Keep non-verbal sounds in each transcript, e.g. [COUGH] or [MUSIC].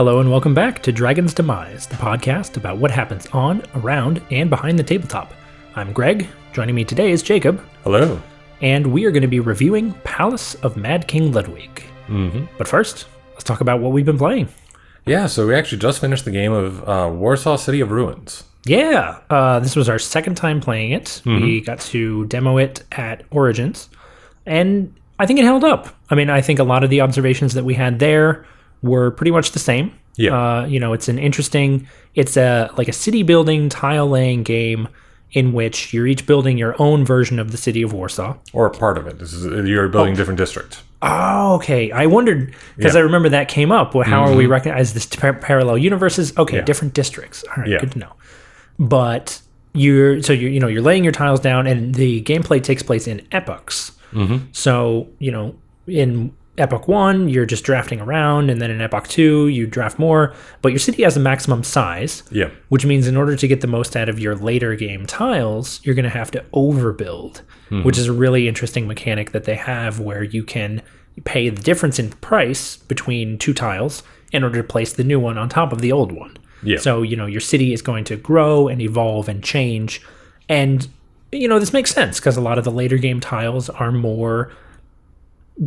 Hello and welcome back to Dragon's Demise, the podcast about what happens on, around, and behind the tabletop. I'm Greg. Joining me today is Jacob, Hello. and we are going to be reviewing Palace of Mad King Ludwig. Mm-hmm. But first, let's talk about what we've been playing. Yeah, so we actually just finished the game of uh, Warsaw City of Ruins. Yeah, uh, this was our second time playing it. We got to demo it at Origins, and I think it held up. I mean, I think a lot of the observations that we had there were pretty much the same. Yeah. Uh, you know, it's an interesting, it's a like a city building tile laying game in which you're each building your own version of the city of Warsaw. Or a part of it. This is you're building different districts. Oh, okay. I wondered because Yeah. Mm-hmm. I remember that came up. Well, how are we recognized this par- parallel universes? Okay, Yeah. different districts. All right, Yeah. good to know. But you're so you're you know you're laying your tiles down, and the gameplay takes place in epochs. Mm-hmm. So you know in epoch one you're just drafting around, and then in epoch two you draft more. But your city has a maximum size, Yeah. which means in order to get the most out of your later game tiles, you're going to have to overbuild, hmm. which is a really interesting mechanic that they have where you can pay the difference in price between two tiles in order to place the new one on top of the old one. Yeah. So, you know, your city is going to grow and evolve and change. And, you know, this makes sense because a lot of the later game tiles are more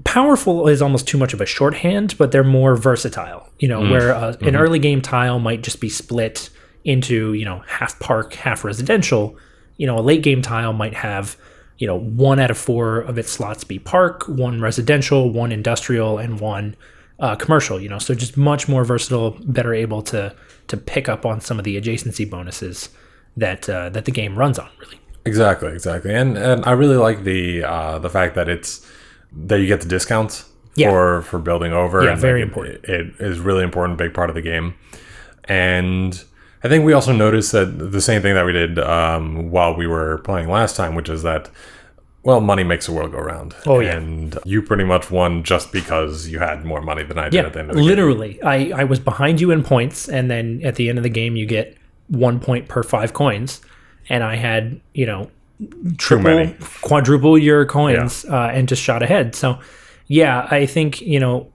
powerful is almost too much of a shorthand, but they're more versatile. You know, where uh, an early game tile might just be split into you know half park, half residential. You know, a late game tile might have you know one out of four of its slots be park, one residential, one industrial, and one uh, commercial. You know, so just much more versatile, better able to to pick up on some of the adjacency bonuses that uh, that the game runs on. Really. Exactly, exactly. And and I really like the uh, the fact that it's that you get the discounts Yeah. for for building over. Yeah, and very like, important. It, is really important, big part of the game. And I think we also noticed that the same thing that we did um, while we were playing last time, which is that well, money makes the world go round. Oh, yeah. And you pretty much won just because you had more money than I did Yeah, at the end of the game. literally. I, I was behind you in points, and then at the end of the game, you get one point per five coins, and I had you know triple, quadruple your coins, uh, and just shot ahead. So, yeah, I think you know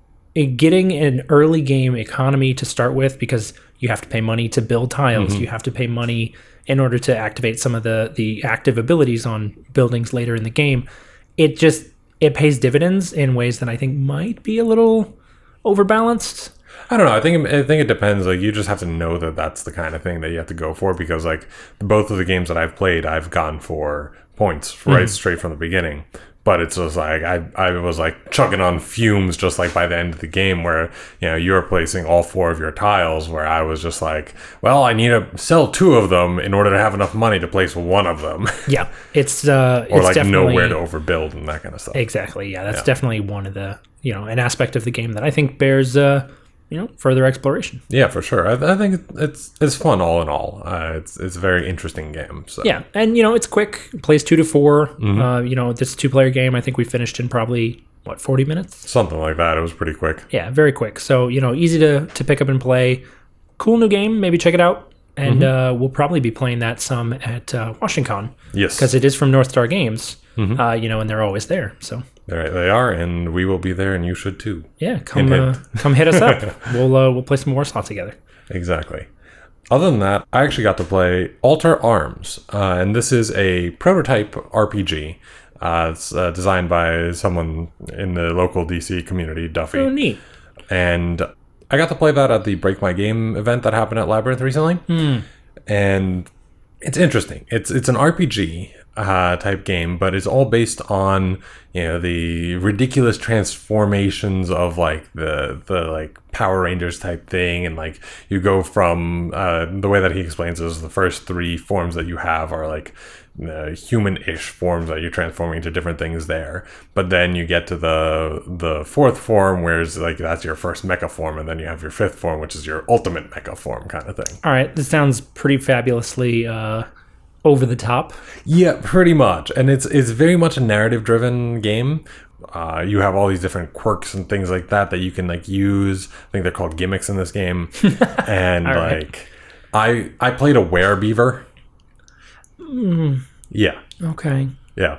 getting an early game economy to start with because you have to pay money to build tiles, Mm-hmm. you have to pay money in order to activate some of the the active abilities on buildings later in the game. It just it pays dividends in ways that I think might be a little overbalanced. I don't know. I think I think it depends. Like you just have to know that that's the kind of thing that you have to go for because like both of the games that I've played, I've gone for points right straight from the beginning. But it's just like I I was like chugging on fumes just like by the end of the game where you know you were placing all four of your tiles where I was just like, well, I need to sell two of them in order to have enough money to place one of them, [LAUGHS] Yeah, it's uh, or it's like nowhere to overbuild and that kind of stuff. exactly. Yeah, that's definitely one of the you know an aspect of the game that I think bears uh, you know further exploration. Yeah, for sure. I, I think it's it's fun all in all. Uh, it's it's a very interesting game. So. Yeah, and you know it's quick. Plays two to 4 Mm-hmm. Uh, you know this two player game. I think we finished in probably what forty minutes. Something like that. It was pretty quick. Yeah, very quick. So you know easy to to pick up and play. Cool new game. Maybe check it out. And uh, we'll probably be playing that some at uh, Washington Yes, because it is from North Star Games. Uh, you know, and they're always there. So there they are, and we will be there, and you should too. yeah, come Hint, uh, come hit us up. [LAUGHS] we'll uh, we'll play some Warsaw together. Exactly. Other than that, I actually got to play Alter Arms, uh, and this is a prototype RPG. Uh, it's uh, designed by someone in the local DC community, Duffy. Oh, neat. and I got to play that at the Break My Game event that happened at Labyrinth recently, and it's interesting. It's it's an RPG uh, type game, but it's all based on you know the ridiculous transformations of like the the like Power Rangers type thing, and like you go from uh, the way that he explains is the first three forms that you have are like uh, human-ish forms that you're transforming into different things there. But then you get to the the fourth form, whereas like that's your first mecha form, and then you have your fifth form, which is your ultimate mecha form kind of thing. All right, this sounds pretty fabulously uh, over the top. Yeah, pretty much. And it's it's very much a narrative driven game. Uh, you have all these different quirks and things like that that you can like use. I think they're called gimmicks in this game. [LAUGHS] and right. like I I played a werebeaver. Yeah. Okay. Yeah.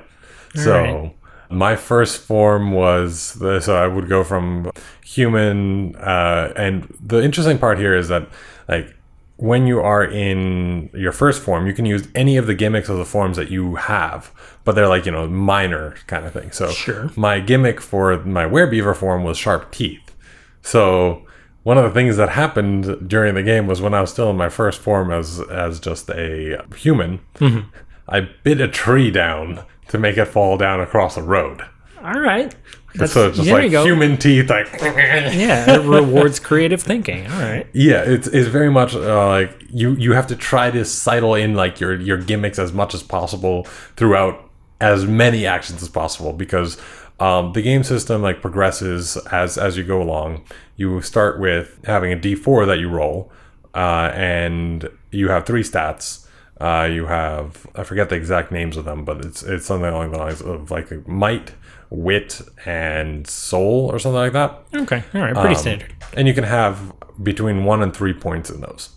So right. My first form was the, so I would go from human, uh, and the interesting part here is that like when you are in your first form, you can use any of the gimmicks of the forms that you have, but they're like you know minor kind of thing. So Sure. my gimmick for my werebeaver form was sharp teeth. So one of the things that happened during the game was when I was still in my first form as as just a human, mm-hmm. I bit a tree down to make it fall down across a road. All right. That's, so it's just like human teeth, like [LAUGHS] yeah, it [LAUGHS] rewards creative thinking. All right. yeah, it's, it's very much uh, like you you have to try to sidle in like your your gimmicks as much as possible throughout as many actions as possible because um, the game system like progresses as as you go along. You start with having a D4 that you roll, uh, and you have three stats. Uh, you have I forget the exact names of them, but it's it's something along the lines of like might, wit, and soul or something like that. Okay. All right. Pretty Um, standard. And you can have between one and three points in those.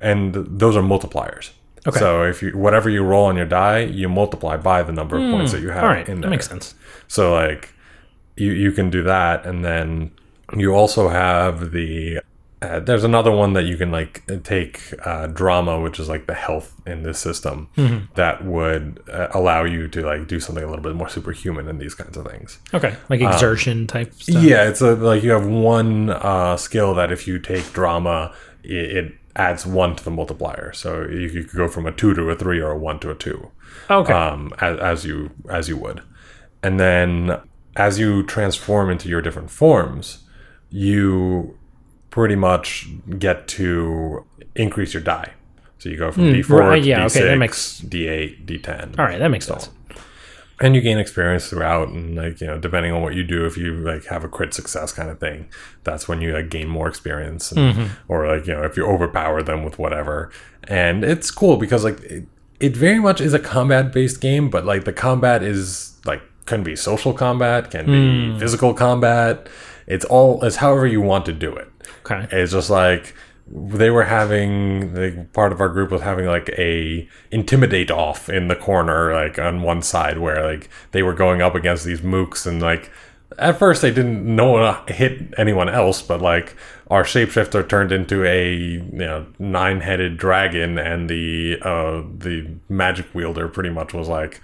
And those are multipliers. Okay. So if you whatever you roll on your die, you multiply by the number of points that you have. All right. in That makes sense. So like you you can do that and then you also have the uh, there's another one that you can like take uh, drama, which is like the health in this system, Mm-hmm. that would uh, allow you to like do something a little bit more superhuman in these kinds of things. Okay. Like exertion type stuff. Yeah, it's a, like you have one uh, skill that if you take drama, it, it adds one to the multiplier. So you, you could go from a two to a three or a one to a two, Okay. um, as, as you as you would, and then as you transform into your different forms, you pretty much get to increase your die. So you go from D4 Hmm, right, to yeah, D6, okay, that makes- D8, D10 All right. That makes sense. and you gain experience throughout and like you know depending on what you do if you like have a crit success kind of thing that's when you like gain more experience and, or like you know if you overpower them with whatever and it's cool because like it, it very much is a combat based game but like the combat is like can be social combat can be physical combat it's all it's however you want to do it Okay. it's just like they were having like part of our group was having like a intimidate off in the corner like on one side where like they were going up against these mooks and like at first they didn't know hit anyone else but like our shapeshifter turned into a you know nine-headed dragon and the uh the magic wielder pretty much was like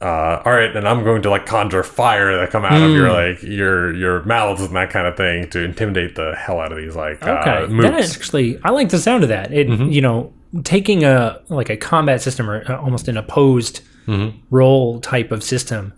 uh, all right, and I'm going to like conjure fire that come out of Hmm. your like your your mouths and that kind of thing to intimidate the hell out of these like uh, Okay. that actually, I like the sound of that. It, Mm-hmm. you know, taking a like a combat system or uh, almost an opposed Mm-hmm. roll type of system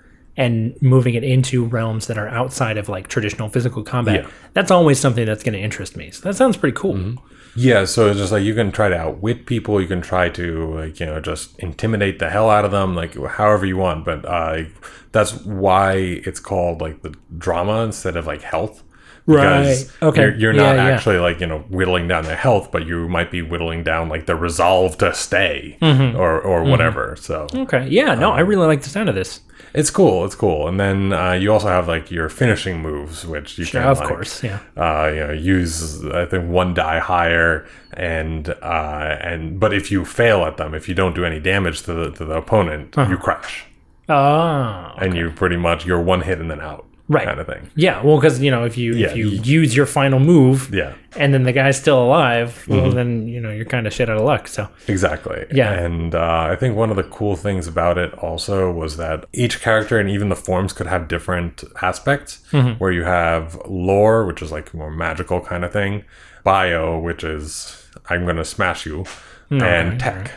and moving it into realms that are outside of like traditional physical combat. Yeah. That's always something that's going to interest me. So that sounds pretty cool. Mm-hmm. Yeah, so it's just like you can try to outwit people, you can try to like you know just intimidate the hell out of them, like however you want. But uh, that's why it's called like the drama instead of like health. Right. Okay. You're, you're not Yeah, yeah. actually like you know whittling down their health, but you might be whittling down like the resolve to stay Mm-hmm. or or whatever. So Okay. Yeah. No, Um, I really like the sound of this. It's cool. It's cool. And then uh, you also have like your finishing moves, which you can of like, course. Yeah. uh, you know, use I think one die higher, and uh, and but if you fail at them, if you don't do any damage to the to the opponent, Uh-huh. you crash, Oh. and you pretty much you're one hit and then out, Right. kind of thing. Yeah. Well, because you know, if you Yeah, if you use your final move Yeah, and then the guy's still alive, well, Mm-hmm. then you know you're kind of shit out of luck. So. exactly. Yeah. and uh, I think one of the cool things about it also was that each character and even the forms could have different aspects. Mm-hmm. Where you have lore, which is like more magical kind of thing, bio, which is I'm gonna smash you, and tech.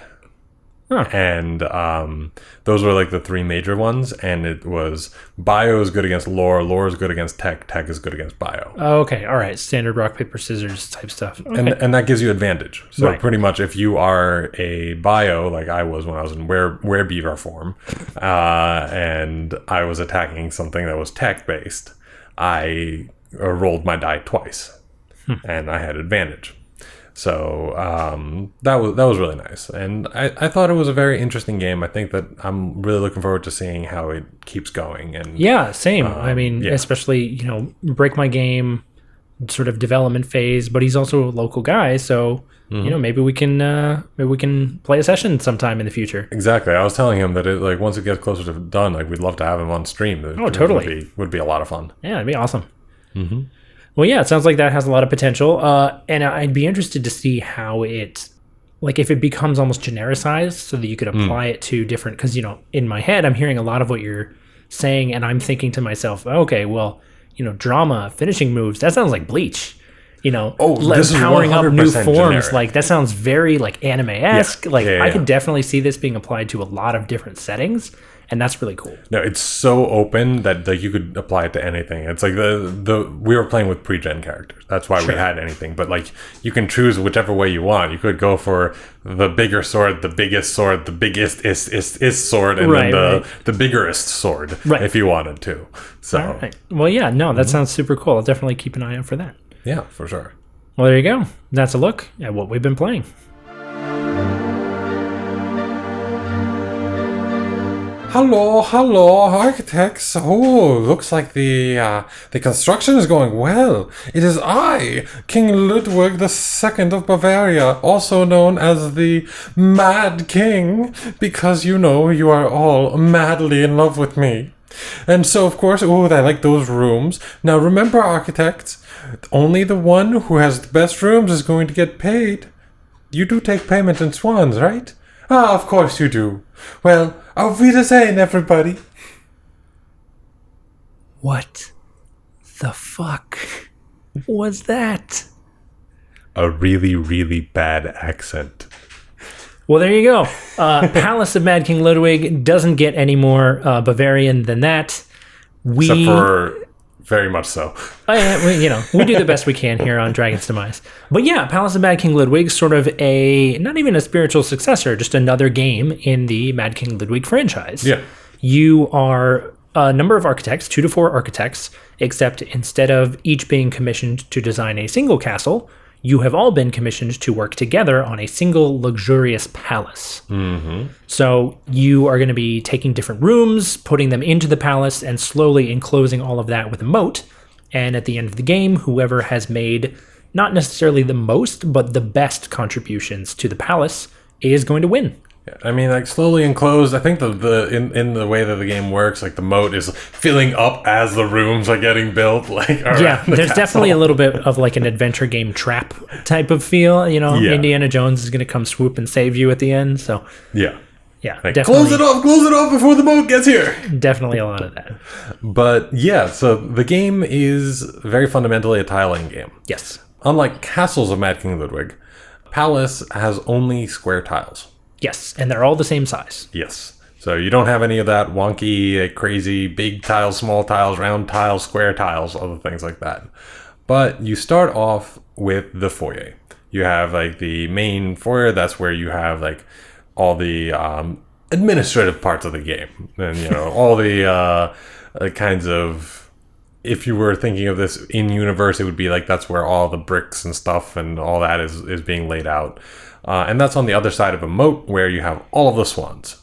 Huh. and um, those were like the three major ones. And it was bio is good against lore, lore is good against tech, tech is good against bio, Oh, okay. All right. Standard rock paper scissors type stuff. Okay. and and that gives you advantage. So Right. pretty much, if you are a bio like I was when I was in where where beaver form, uh, and I was attacking something that was tech based, I uh, rolled my die twice, Hmm. and I had advantage. So um, that was that was really nice, and I, I thought it was a very interesting game. I think that I'm really looking forward to seeing how it keeps going. And yeah. Same. I mean, Um, yeah. especially you know, break my game. sort of development phase, but he's also a local guy, so you know maybe we can uh, maybe we can play a session sometime in the future. Exactly. I was telling him that it, like once it gets closer to done, like we'd love to have him on stream. It Oh, totally. Would be, would be a lot of fun. Yeah, it'd be awesome. Well, yeah, it sounds like that has a lot of potential, uh, and I'd be interested to see how it, like, if it becomes almost genericized, so that you could apply it to different. Because you know, in my head, I'm hearing a lot of what you're saying, and I'm thinking to myself, okay, well, you know, drama, finishing moves, that sounds like Bleach. You know, Oh, le- this is powering up new forms. generic. Like that sounds very like anime esque. Like Yeah, yeah, I yeah. could definitely see this being applied to a lot of different settings, and that's really cool. No, it's so open that like you could apply it to anything. It's like the the we were playing with pre-gen characters. That's why we had anything. But like you can choose whichever way you want. You could go for the bigger sword, the biggest sword, the biggest is is, is sword, and Right, then the right. the biggerest sword Right. if you wanted to. So Right. Well, yeah, no, that mhm. sounds super cool. I'll definitely keep an eye out for that. yeah, for sure. Well, there you go. That's a look at what we've been playing. Hello, hello, architects. Oh, looks like the uh, the construction is going well. It is I, King Ludwig II of Bavaria, also known as the Mad King, because you know you are all madly in love with me. And so, of course, oh, I like those rooms. Now, remember, architects, only the one who has the best rooms is going to get paid. You do take payment in swans, right? Ah, of course you do. Well, auf Wiedersehen, everybody. What the fuck was that? A really, really bad accent. Well, there you go. Uh, [LAUGHS] Palace of Mad King Ludwig doesn't get any more uh, Bavarian than that. We, Except for very much so. [LAUGHS] Oh, yeah, we, you know, we do the best we can here on Dragon's Demise. But yeah, Palace of Mad King Ludwig, sort of a not even a spiritual successor, just another game in the Mad King Ludwig franchise. Yeah. You are a number of architects, two to four architects, except instead of each being commissioned to design a single castle, you have all been commissioned to work together on a single luxurious palace. Mm-hmm. So you are going to be taking different rooms, putting them into the palace, and slowly enclosing all of that with a moat. And at the end of the game, whoever has made not necessarily the most, but the best contributions to the palace is going to win. Yeah, I mean, like slowly enclosed. I think the the in, in the way that the game works, like the moat is filling up as the rooms are getting built. [LAUGHS] Like Yeah, the there's castle. definitely a little bit of like an adventure game trap type of feel. You know, Yeah. Indiana Jones is going to come swoop and save you at the end. So yeah. yeah, Like, definitely, close it off, close it off before the boat gets here. definitely a lot of that. But yeah, so the game is very fundamentally a tiling game. Yes. Unlike Castles of Mad King Ludwig, Palace has only square tiles. Yes, and they're all the same size. Yes. So you don't have any of that wonky, uh, crazy big tiles, small tiles, round tiles, square tiles, other things like that. But you start off with the foyer. You have like the main foyer. That's where you have like all the um, administrative parts of the game, and you know all the uh, uh, kinds of. If you were thinking of this in universe, it would be like that's where all the bricks and stuff and all that is is being laid out. Uh, and that's on the other side of a moat where you have all of the swans.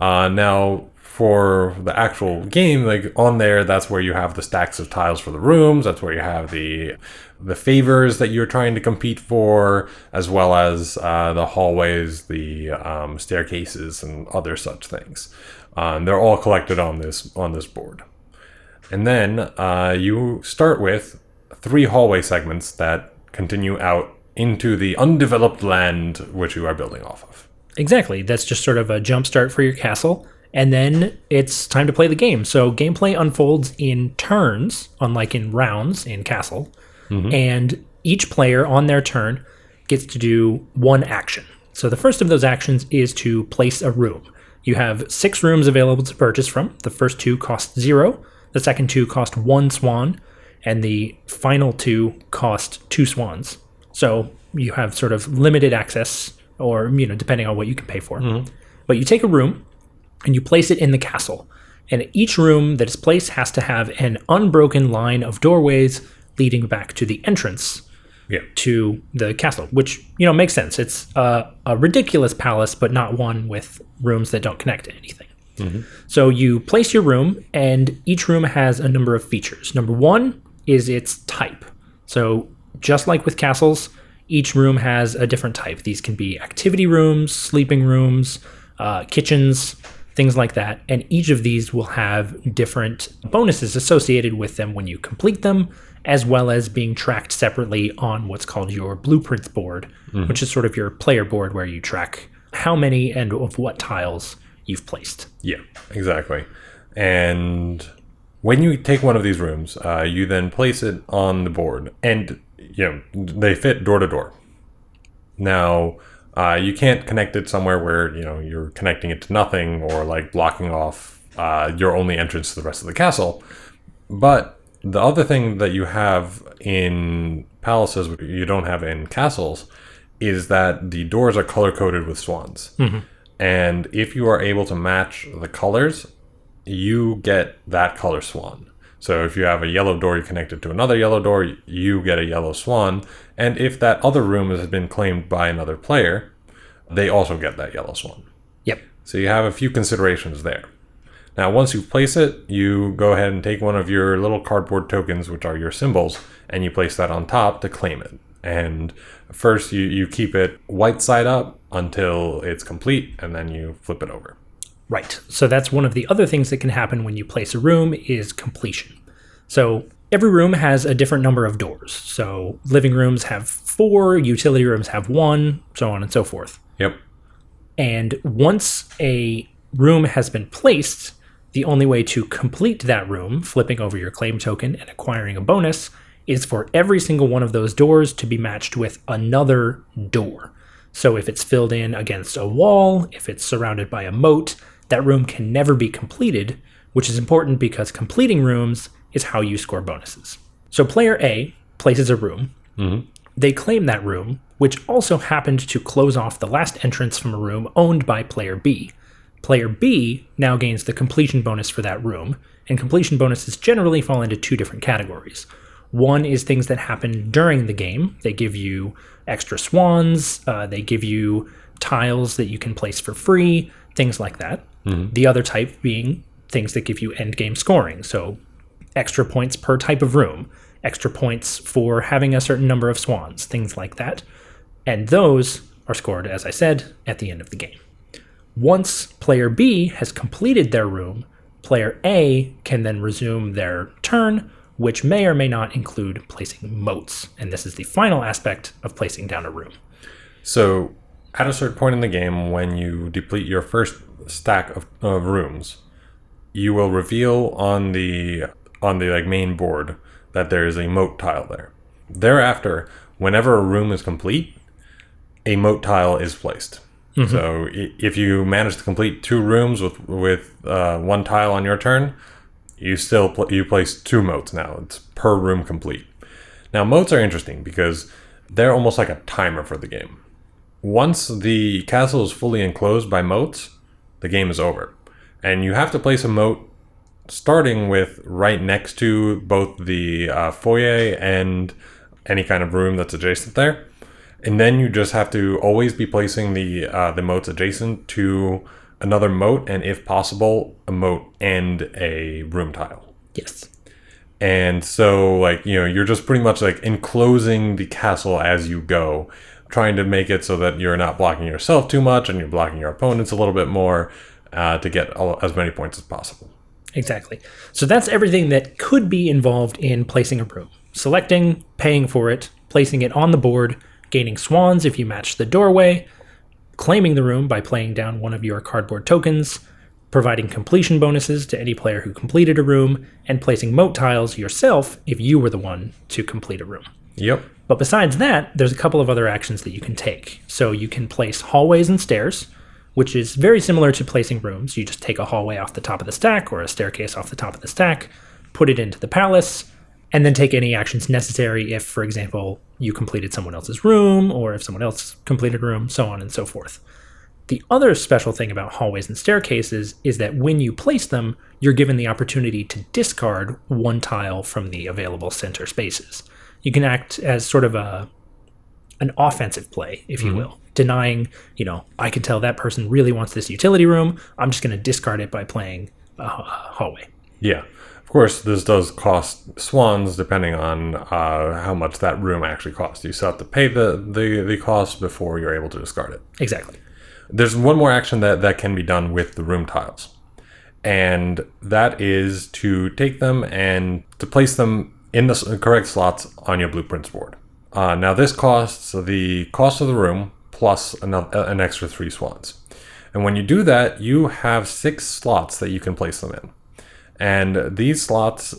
Uh, now, for the actual game, like on there, that's where you have the stacks of tiles for the rooms. That's where you have the the favors that you're trying to compete for, as well as uh, the hallways, the um, staircases, and other such things. Uh, they're all collected on this on this board. And then uh, you start with three hallway segments that continue out into the undeveloped land which you are building off of. Exactly. That's just sort of a jump start for your castle. And then it's time to play the game. So gameplay unfolds in turns, unlike in rounds in Castle. Mm-hmm. And each player on their turn gets to do one action. So the first of those actions is to place a room. You have six rooms available to purchase from. The first two cost zero, the second two cost one swan, and the final two cost two swans. So you have sort of limited access, or you know, depending on what you can pay for. But you take a room and you place it in the castle. And each room that is placed has to have an unbroken line of doorways leading back to the entrance Yeah. to the castle, which you know makes sense. It's uh, a ridiculous palace, but not one with rooms that don't connect to anything. So you place your room, and each room has a number of features. Number one is its type. So, just like with castles, each room has a different type. These can be activity rooms, sleeping rooms, uh, kitchens, things like that. And each of these will have different bonuses associated with them when you complete them, as well as being tracked separately on what's called your blueprints board, which is sort of your player board where you track how many and of what tiles you've placed. Yeah, exactly. And when you take one of these rooms, uh, you then place it on the board, and you know they fit door to door. Now, uh, you can't connect it somewhere where you know you're connecting it to nothing or like blocking off uh, your only entrance to the rest of the castle. But the other thing that you have in palaces, you don't have in castles, is that the doors are color coded with swans. And if you are able to match the colors, you get that color swan. So if you have a yellow door connected to another yellow door, you get a yellow swan. And if that other room has been claimed by another player, they also get that yellow swan. Yep. So you have a few considerations there. Now, once you place it, you go ahead and take one of your little cardboard tokens, which are your symbols, and you place that on top to claim it. And first, you, you keep it white side up until it's complete, and then you flip it over. Right. So that's one of the other things that can happen when you place a room is completion. So every room has a different number of doors. So living rooms have four, utility rooms have one, so on and so forth. Yep. And once a room has been placed, the only way to complete that room, flipping over your claim token and acquiring a bonus, is for every single one of those doors to be matched with another door. So if it's filled in against a wall, if it's surrounded by a moat, that room can never be completed, which is important because completing rooms is how you score bonuses. So player A places a room. They claim that room, which also happened to close off the last entrance from a room owned by player B. Player B now gains the completion bonus for that room, and completion bonuses generally fall into two different categories. One is things that happen during the game. They give you extra swans, uh, they give you tiles that you can place for free, things like that. Mm-hmm. The other type being things that give you end game scoring. So extra points per type of room, extra points for having a certain number of swans, things like that. And those are scored, as I said, at the end of the game. Once player B has completed their room, player A can then resume their turn, which may or may not include placing moats. And this is the final aspect of placing down a room. So, at a certain point in the game, when you deplete your first stack of, of rooms, you will reveal on the on the like main board that there is a moat tile there. Thereafter, whenever a room is complete, a moat tile is placed. So, if you manage to complete two rooms with with uh, one tile on your turn, you still pl- you place two moats now. It's per room complete. Now, moats are interesting because they're almost like a timer for the game. Once the castle is fully enclosed by moats, the game is over. And you have to place a moat starting with right next to both the uh, foyer and any kind of room that's adjacent there. And then you just have to always be placing the uh, the moats adjacent to another moat, and if possible, a moat and a room tile. Yes. And so, like, you know, you're just pretty much like enclosing the castle as you go, trying to make it so that you're not blocking yourself too much and you're blocking your opponents a little bit more uh, to get all, as many points as possible. Exactly. So that's everything that could be involved in placing a room selecting, paying for it, placing it on the board, gaining swans if you match the doorway, claiming the room by playing down one of your cardboard tokens, providing completion bonuses to any player who completed a room, and placing moat tiles yourself if you were the one to complete a room. Yep. But besides that, there's a couple of other actions that you can take. So you can place hallways and stairs, which is very similar to placing rooms. You just take a hallway off the top of the stack or a staircase off the top of the stack, put it into the palace, and then take any actions necessary if, for example, you completed someone else's room or if someone else completed a room, so on and so forth. The other special thing about hallways and staircases is that when you place them, you're given the opportunity to discard one tile from the available center spaces. You can act as sort of a an offensive play, if you will, denying, you know, I can tell that person really wants this utility room. I'm just going to discard it by playing a ha- hallway. Yeah. Of course, this does cost swans depending on uh, how much that room actually costs. You still have to pay the, the, the cost before you're able to discard it. Exactly. There's one more action that, that can be done with the room tiles, and that is to take them and to place them in the correct slots on your blueprints board. Uh, now, this costs the cost of the room plus another, an extra three swans. And when you do that, you have six slots that you can place them in. And these slots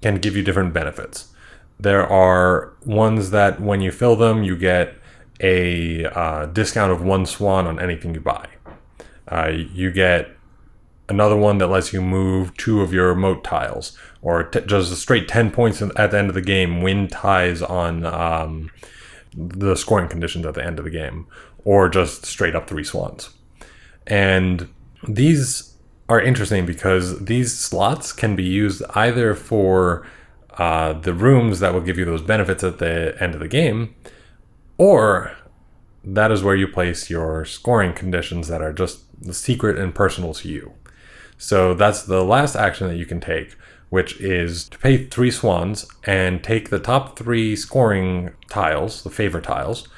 can give you different benefits. There are ones that when you fill them, you get a uh, discount of one swan on anything you buy. Uh, you get another one that lets you move two of your moat tiles, or t- just a straight 10 points at the end of the game, win ties on um, the scoring conditions at the end of the game, or just straight up three swans. And these are interesting because these slots can be used either for uh, the rooms that will give you those benefits at the end of the game, or that is where you place your scoring conditions that are just secret and personal to you. So that's the last action that you can take, which is to pay three swans and take the top three scoring tiles, the favor tiles,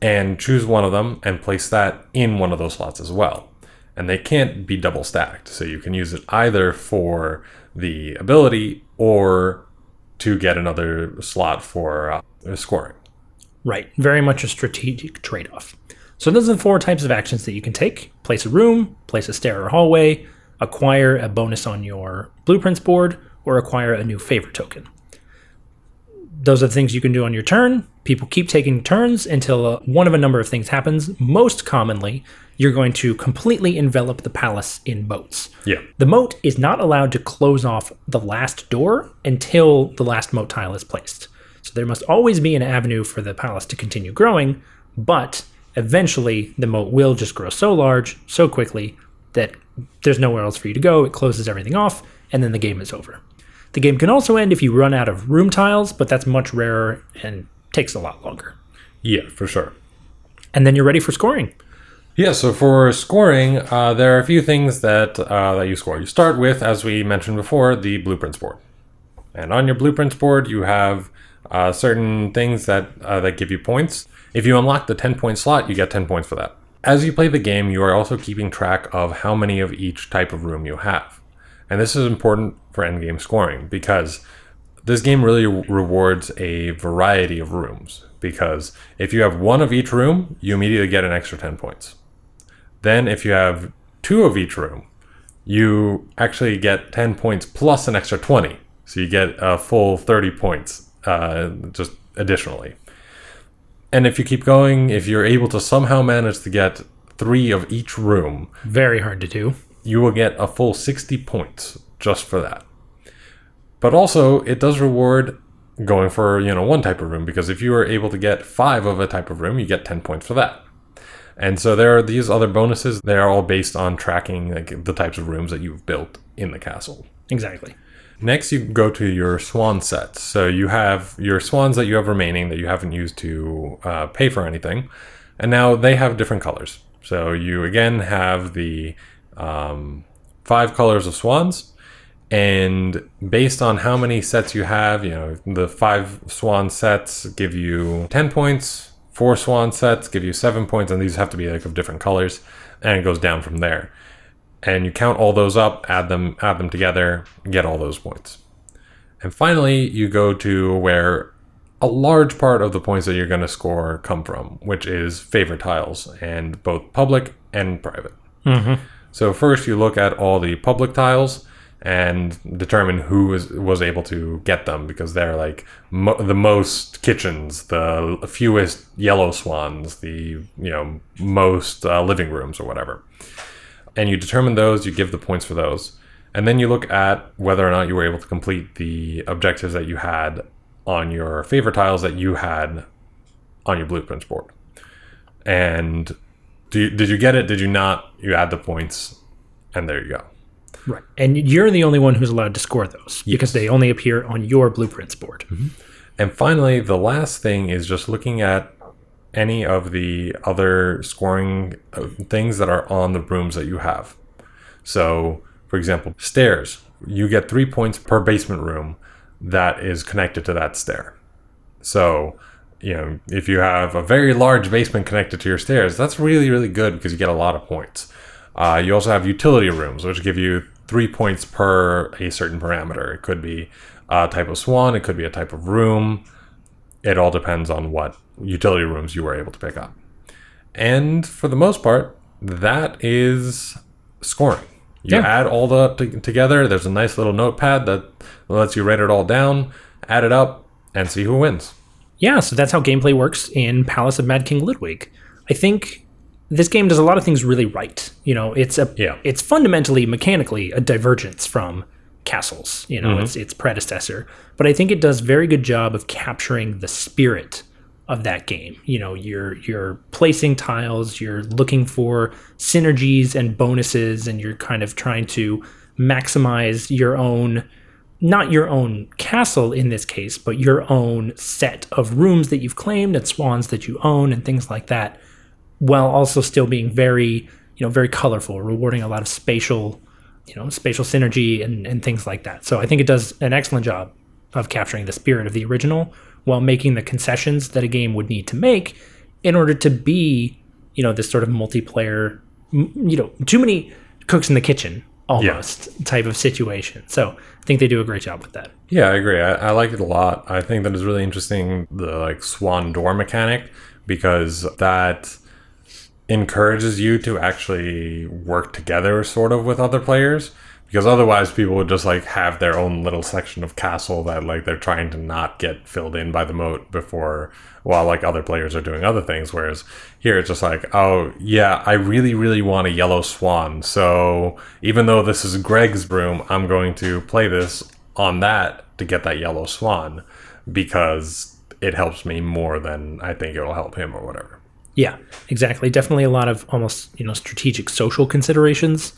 and choose one of them and place that in one of those slots as well. And they can't be double stacked. So you can use it either for the ability or to get another slot for uh, scoring. Right. Very much a strategic trade off. So, those are the four types of actions that you can take place a room, place a stair or hallway, acquire a bonus on your blueprints board, or acquire a new favor token. Those are the things you can do on your turn. People keep taking turns until uh, one of a number of things happens. Most commonly, you're going to completely envelop the palace in moats. Yeah. The moat is not allowed to close off the last door until the last moat tile is placed. So there must always be an avenue for the palace to continue growing, but eventually the moat will just grow so large, so quickly, that there's nowhere else for you to go. It closes everything off, and then the game is over. The game can also end if you run out of room tiles, but that's much rarer and takes a lot longer. Yeah, for sure. And then you're ready for scoring. Yeah, so for scoring, uh, there are a few things that uh, that you score. You start with, as we mentioned before, the blueprints board, and on your blueprints board, you have uh, certain things that uh, that give you points. If you unlock the ten point slot, you get ten points for that. As you play the game, you are also keeping track of how many of each type of room you have, and this is important for endgame scoring because this game really rewards a variety of rooms. Because if you have one of each room, you immediately get an extra ten points. Then, if you have two of each room, you actually get 10 points plus an extra 20. So you get a full 30 points uh, just additionally. And if you keep going, if you're able to somehow manage to get three of each room, Very hard to do. You will get a full 60 points just for that. But also, it does reward going for, you know, one type of room because if you are able to get five of a type of room, you get 10 points for that. And so there are these other bonuses. They are all based on tracking like the types of rooms that you've built in the castle. Exactly. Next, you go to your swan sets. So you have your swans that you have remaining that you haven't used to uh, pay for anything, and now they have different colors. So you again have the um, five colors of swans, and based on how many sets you have, you know the five swan sets give you ten points. Four swan sets give you seven points, and these have to be like of different colors, and it goes down from there and you count all those up, add them, add them together, get all those points. And finally, you go to where a large part of the points that you're going to score come from, which is favorite tiles, and both public and private. So first, you look at all the public tiles and determine who is, was able to get them because they're like mo- the most kitchens, the fewest yellow swans, the you know most uh, living rooms or whatever and you determine those, you give the points for those. And then you look at whether or not you were able to complete the objectives that you had on your favorite tiles that you had on your blueprints board. And do you, did you get it? Did you not? You add the points, and there you go. Right. And you're the only one who's allowed to score those because they only appear on your blueprints board. And finally, the last thing is just looking at any of the other scoring uh, things that are on the rooms that you have. So, for example, stairs. you get three points per basement room that is connected to that stair. So, you know, if you have a very large basement connected to your stairs, that's really, really good because you get a lot of points. Uh, you also have utility rooms, which give you three points per a certain parameter. It could be a type of swan, it could be a type of room. It all depends on what utility rooms you were able to pick up. And for the most part, that is scoring. You Yeah. add all the t- together. There's a nice little notepad that lets you write it all down, add it up, and see who wins. Yeah, so that's how gameplay works in Palace of Mad King Ludwig. I think this game does a lot of things really right. You know, it's a Yeah. it's fundamentally mechanically a divergence from Castles, you know, Mm-hmm. its its predecessor. But I think it does very good job of capturing the spirit of that game. You know, you're you're placing tiles, you're looking for synergies and bonuses and you're kind of trying to maximize your own not your own castle in this case, but your own set of rooms that you've claimed and swans that you own and things like that, while also still being very, you know, very colorful, rewarding a lot of spatial, you know, spatial synergy and, and things like that. So I think it does an excellent job of capturing the spirit of the original while making the concessions that a game would need to make in order to be, you know, this sort of multiplayer, you know, too many cooks in the kitchen almost type of situation. So I think they do a great job with that. Yeah, I agree. I, I like it a lot. I think that is really interesting the like swan door mechanic because that encourages you to actually work together sort of with other players because otherwise people would just like have their own little section of castle that like they're trying to not get filled in by the moat before while like other players are doing other things. Whereas here it's just like oh yeah i really really want a yellow swan. So even though this is greg's broom i'm going to play this on that to get that yellow swan because it helps me more than i think it'll help him or whatever. Yeah, exactly. Definitely a lot of almost you know strategic social considerations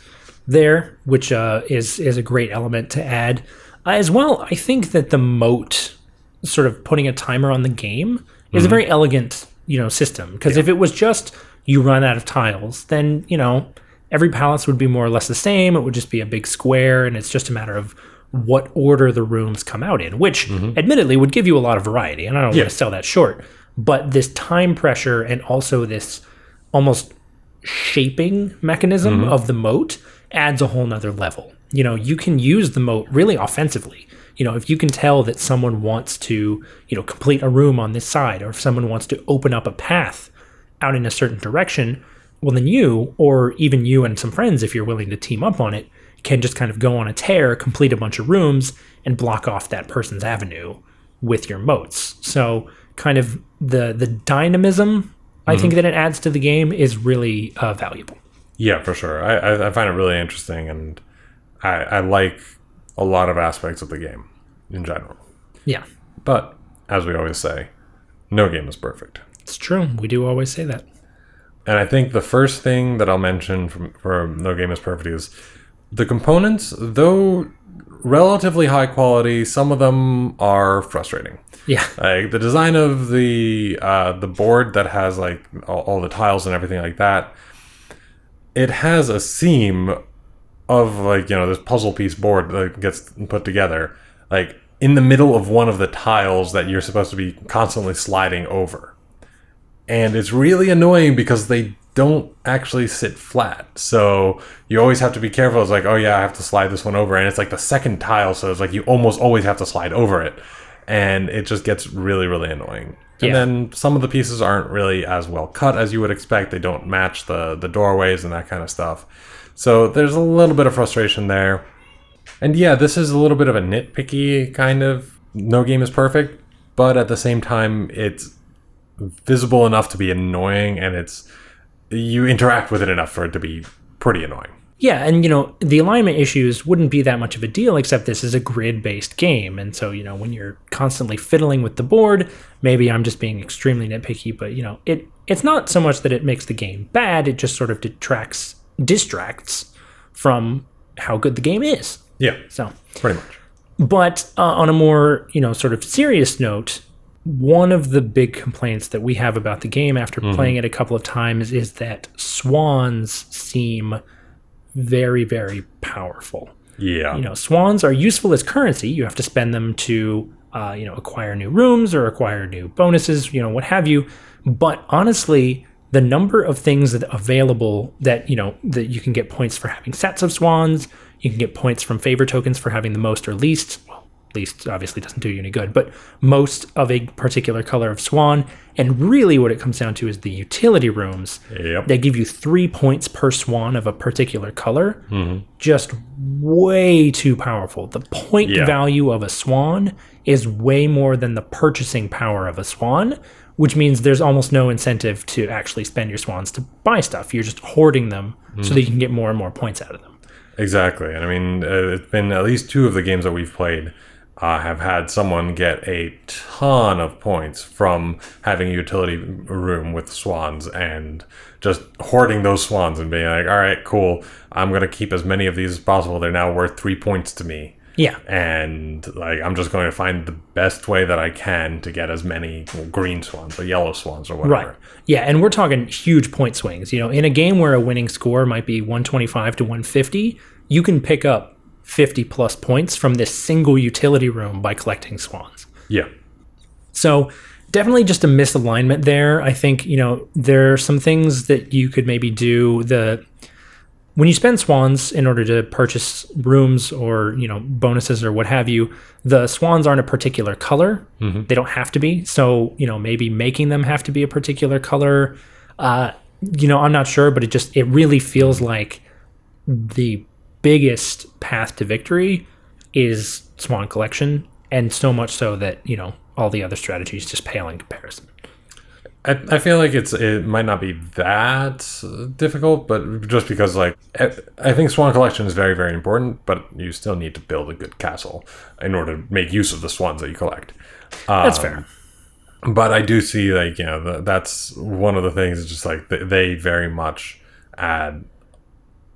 there, which uh, is is a great element to add. Uh, as well, I think that the moat, sort of putting a timer on the game, is a very elegant you know system. Because if it was just you run out of tiles, then you know every palace would be more or less the same. It would just be a big square, and it's just a matter of what order the rooms come out in, which admittedly would give you a lot of variety. And I don't want to sell that short, but this time pressure and also this almost shaping mechanism of the moat adds a whole nother level. You know, you can use the moat really offensively. You know, if you can tell that someone wants to, you know, complete a room on this side, or if someone wants to open up a path out in a certain direction, well, then you, or even you and some friends, if you're willing to team up on it, can just kind of go on a tear, complete a bunch of rooms, and block off that person's avenue with your moats. So, kind of the the dynamism I think that it adds to the game is really uh, valuable. Yeah, for sure. I, I, I find it really interesting, and I, I like a lot of aspects of the game in general. Yeah, But as we always say, no game is perfect. it's true. We do always say that. And I think the first thing that I'll mention from, for No Game is Perfect is the components, though relatively high quality, some of them are frustrating. Yeah, Like the design of the uh, the board that has like all, all the tiles and everything like that, it has a seam of like you know this puzzle piece board that gets put together like in the middle of one of the tiles that you're supposed to be constantly sliding over, and it's really annoying because they don't actually sit flat. So you always have to be careful. It's like, oh yeah, I have to slide this one over, and it's like the second tile, so it's like you almost always have to slide over it, and it just gets really, really annoying. And Yeah. then some of the pieces aren't really as well cut as you would expect. They don't match the the doorways and that kind of stuff. So there's a little bit of frustration there. And yeah, this is a little bit of a nitpicky kind of no game is perfect, but at the same time it's visible enough to be annoying and it's you interact with it enough for it to be pretty annoying. Yeah, and you know the alignment issues wouldn't be that much of a deal, except this is a grid-based game, and so you know when you're constantly fiddling with the board, maybe I'm just being extremely nitpicky, but you know it it's not so much that it makes the game bad; it just sort of detracts distracts from how good the game is. Yeah, So pretty much. But uh, on a more, you know, sort of serious note, one of the big complaints that we have about the game after playing it a couple of times is that swans seem very, very powerful. Yeah. You know, swans are useful as currency. You have to spend them to, uh, you know, acquire new rooms or acquire new bonuses, you know, what have you. But honestly, the number of things that available that you know that you can get points for having sets of swans, you can get points from favor tokens for having the most or least. Well, least obviously doesn't do you any good, but most of a particular color of swan. And really, what it comes down to is the utility rooms. Yep. They give you three points per swan of a particular color. Mm-hmm. Just way too powerful. The point Yeah. value of a swan is way more than the purchasing power of a swan, which means there's almost no incentive to actually spend your swans to buy stuff. You're just hoarding them so that you can get more and more points out of them. Exactly. And I mean, uh, it's been at least two of the games that we've played uh, have had someone get a ton of points from having a utility room with swans and just hoarding those swans and being like, all right, cool. I'm going to keep as many of these as possible. They're now worth three points to me. Yeah. And like, I'm just going to find the best way that I can to get as many green swans or yellow swans or whatever. Right. Yeah, and we're talking huge point swings. You know, in a game where a winning score might be 125 to 150, you can pick up 50 plus points from this single utility room by collecting swans. Yeah. So, definitely just a misalignment there. I think, you know, there are some things that you could maybe do the when you spend swans in order to purchase rooms or you know bonuses or what have you the swans aren't a particular color they don't have to be so you know maybe making them have to be a particular color uh, you know i'm not sure but it just it really feels like the biggest path to victory is swan collection and so much so that you know all the other strategies just pale in comparison I, I feel like it's it might not be that difficult, but just because like I, think Swan Collection is very very important, but you still need to build a good castle in order to make use of the swans that you collect. that's Um, fair But I do see like you know the, that's one of the things. Just like they, they very much add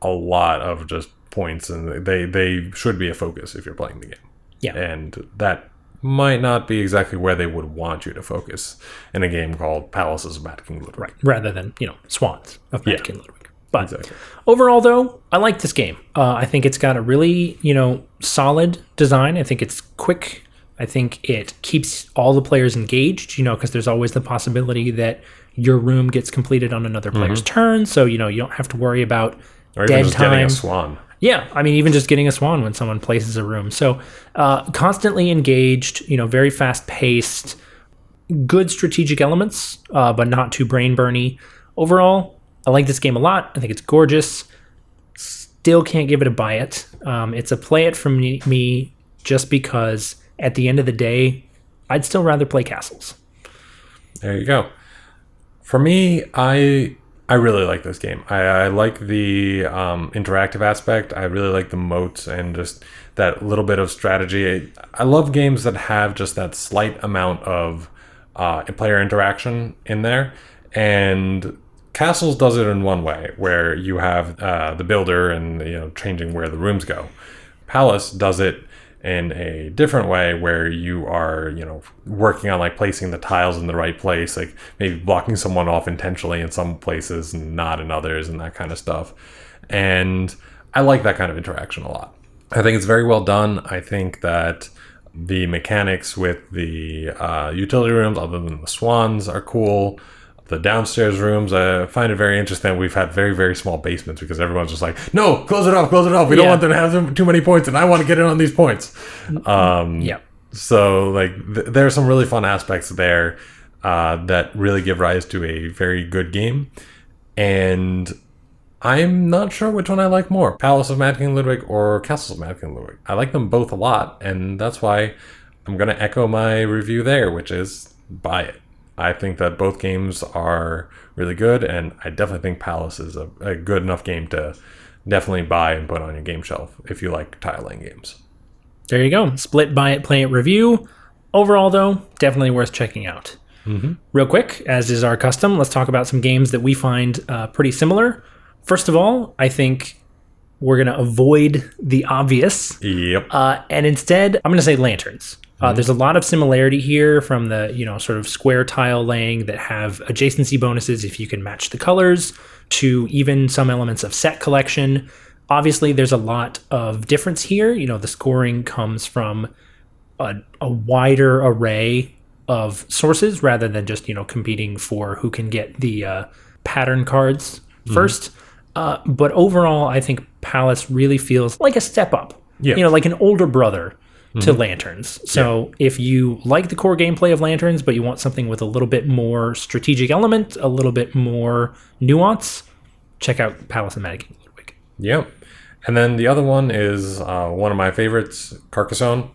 a lot of just points, and they they should be a focus if you're playing the game. Yeah. and that might not be exactly where they would want you to focus in a game called Palaces of Mad King Ludwig. right rather than you know swans of Yeah. Mad King Ludwig. But Exactly. overall, though, I like this game. Uh, I think it's got a really you know solid design. I think it's quick. I think it keeps all the players engaged. You know, because there's always the possibility that your room gets completed on another player's turn. So you know you don't have to worry about Or even dead just getting a swan. Yeah, I mean, even just getting a swan when someone places a room. So, uh, constantly engaged, you know, very fast paced, good strategic elements, uh, but not too brain burny. Overall, I like this game a lot. I think it's gorgeous. Still can't give it a buy it. Um, it's a play it from me, me just because at the end of the day, I'd still rather play castles. There you go. For me, I I really like this game. I, I like the um, interactive aspect. I really like the moats and just that little bit of strategy. I, I love games that have just that slight amount of uh, player interaction in there. And Castles does it in one way, where you have uh, the builder and you know changing where the rooms go. Palace does it in a different way where you are, you know, working on like placing the tiles in the right place, like maybe blocking someone off intentionally in some places and not in others and that kind of stuff. And I like that kind of interaction a lot. I think it's very well done. I think that the mechanics with the uh, utility rooms, other than the swans, are cool. The downstairs rooms, I find it very interesting. We've had very, very small basements because everyone's just like, no, close it off, close it off. We don't want them to have too many points, and I want to get in on these points. Um, Yeah. so, like, th- there are some really fun aspects there uh, that really give rise to a very good game. And I'm not sure which one I like more Palace of Mad King Ludwig or Castles of Mad King Ludwig. I like them both a lot, and that's why I'm going to echo my review there, which is buy it. I think that both games are really good, and I definitely think Palace is a, a good enough game to definitely buy and put on your game shelf if you like tile laying games. There you go. Split buy it, play it review. Overall, though, definitely worth checking out. Real quick, as is our custom, let's talk about some games that we find uh, pretty similar. First of all, I think we're going to avoid the obvious Yep. uh, and instead, I'm going to say lanterns. Uh, there's a lot of similarity here from the you know sort of square tile laying that have adjacency bonuses if you can match the colors to even some elements of set collection. Obviously, there's a lot of difference here. You know, the scoring comes from a, a wider array of sources rather than just you know competing for who can get the uh, pattern cards 1st Uh, but overall, I think Palace really feels like a step up. Yeah. You know, like an older brother to Lanterns. So if you like the core gameplay of Lanterns, but you want something with a little bit more strategic element, a little bit more nuance, check out Palace and King Ludwig. Yep. And then the other one is uh, one of my favorites, Carcassonne.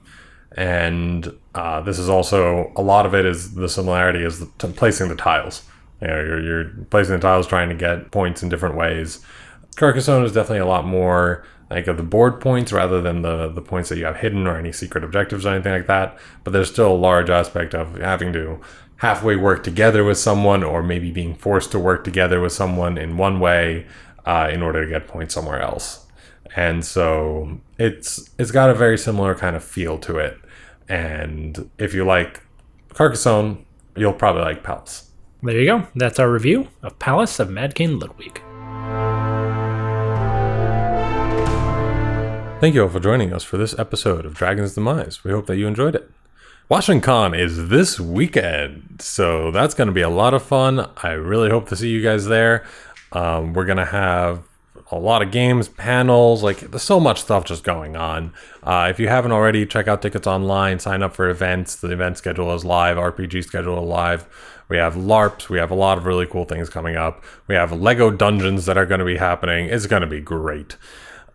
And uh, this is also a lot of it is the similarity is the, to placing the tiles. You know, you're, you're placing the tiles, trying to get points in different ways. Carcassonne is definitely a lot more like of the board points rather than the the points that you have hidden or any secret objectives or anything like that. But there's still a large aspect of having to halfway work together with someone, or maybe being forced to work together with someone in one way uh, in order to get points somewhere else. And so it's it's got a very similar kind of feel to it. And if you like Carcassonne, you'll probably like Palace. There you go. That's our review of Palace of Mad King Ludwig. Thank you all for joining us for this episode of Dragon's Demise. We hope that you enjoyed it. WashingCon is this weekend, so that's going to be a lot of fun. I really hope to see you guys there. Um, we're going to have a lot of games, panels, like there's so much stuff just going on. Uh, if you haven't already, check out tickets online, sign up for events. The event schedule is live, RPG schedule is live. We have LARPs, we have a lot of really cool things coming up. We have Lego dungeons that are going to be happening. It's going to be great.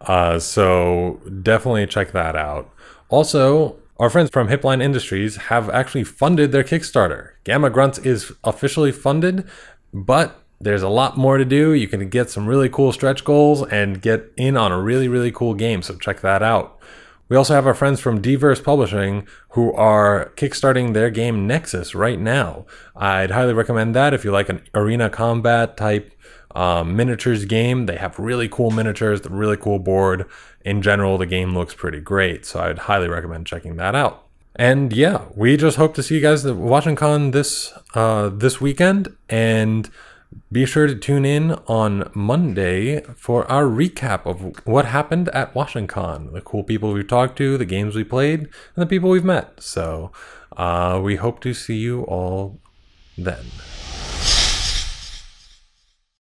Uh, so definitely check that out. Also, our friends from Hipline Industries have actually funded their Kickstarter. Gamma Grunts is officially funded, but there's a lot more to do. You can get some really cool stretch goals and get in on a really, really cool game. So check that out. We also have our friends from Diverse Publishing who are kickstarting their game Nexus right now. I'd highly recommend that if you like an arena combat type um, miniatures game. They have really cool miniatures, the really cool board. In general, the game looks pretty great, so I'd highly recommend checking that out. And yeah, we just hope to see you guys at WashingCon this uh, this weekend, and be sure to tune in on Monday for our recap of what happened at WashingCon, the cool people we've talked to, the games we played, and the people we've met. So uh, we hope to see you all then.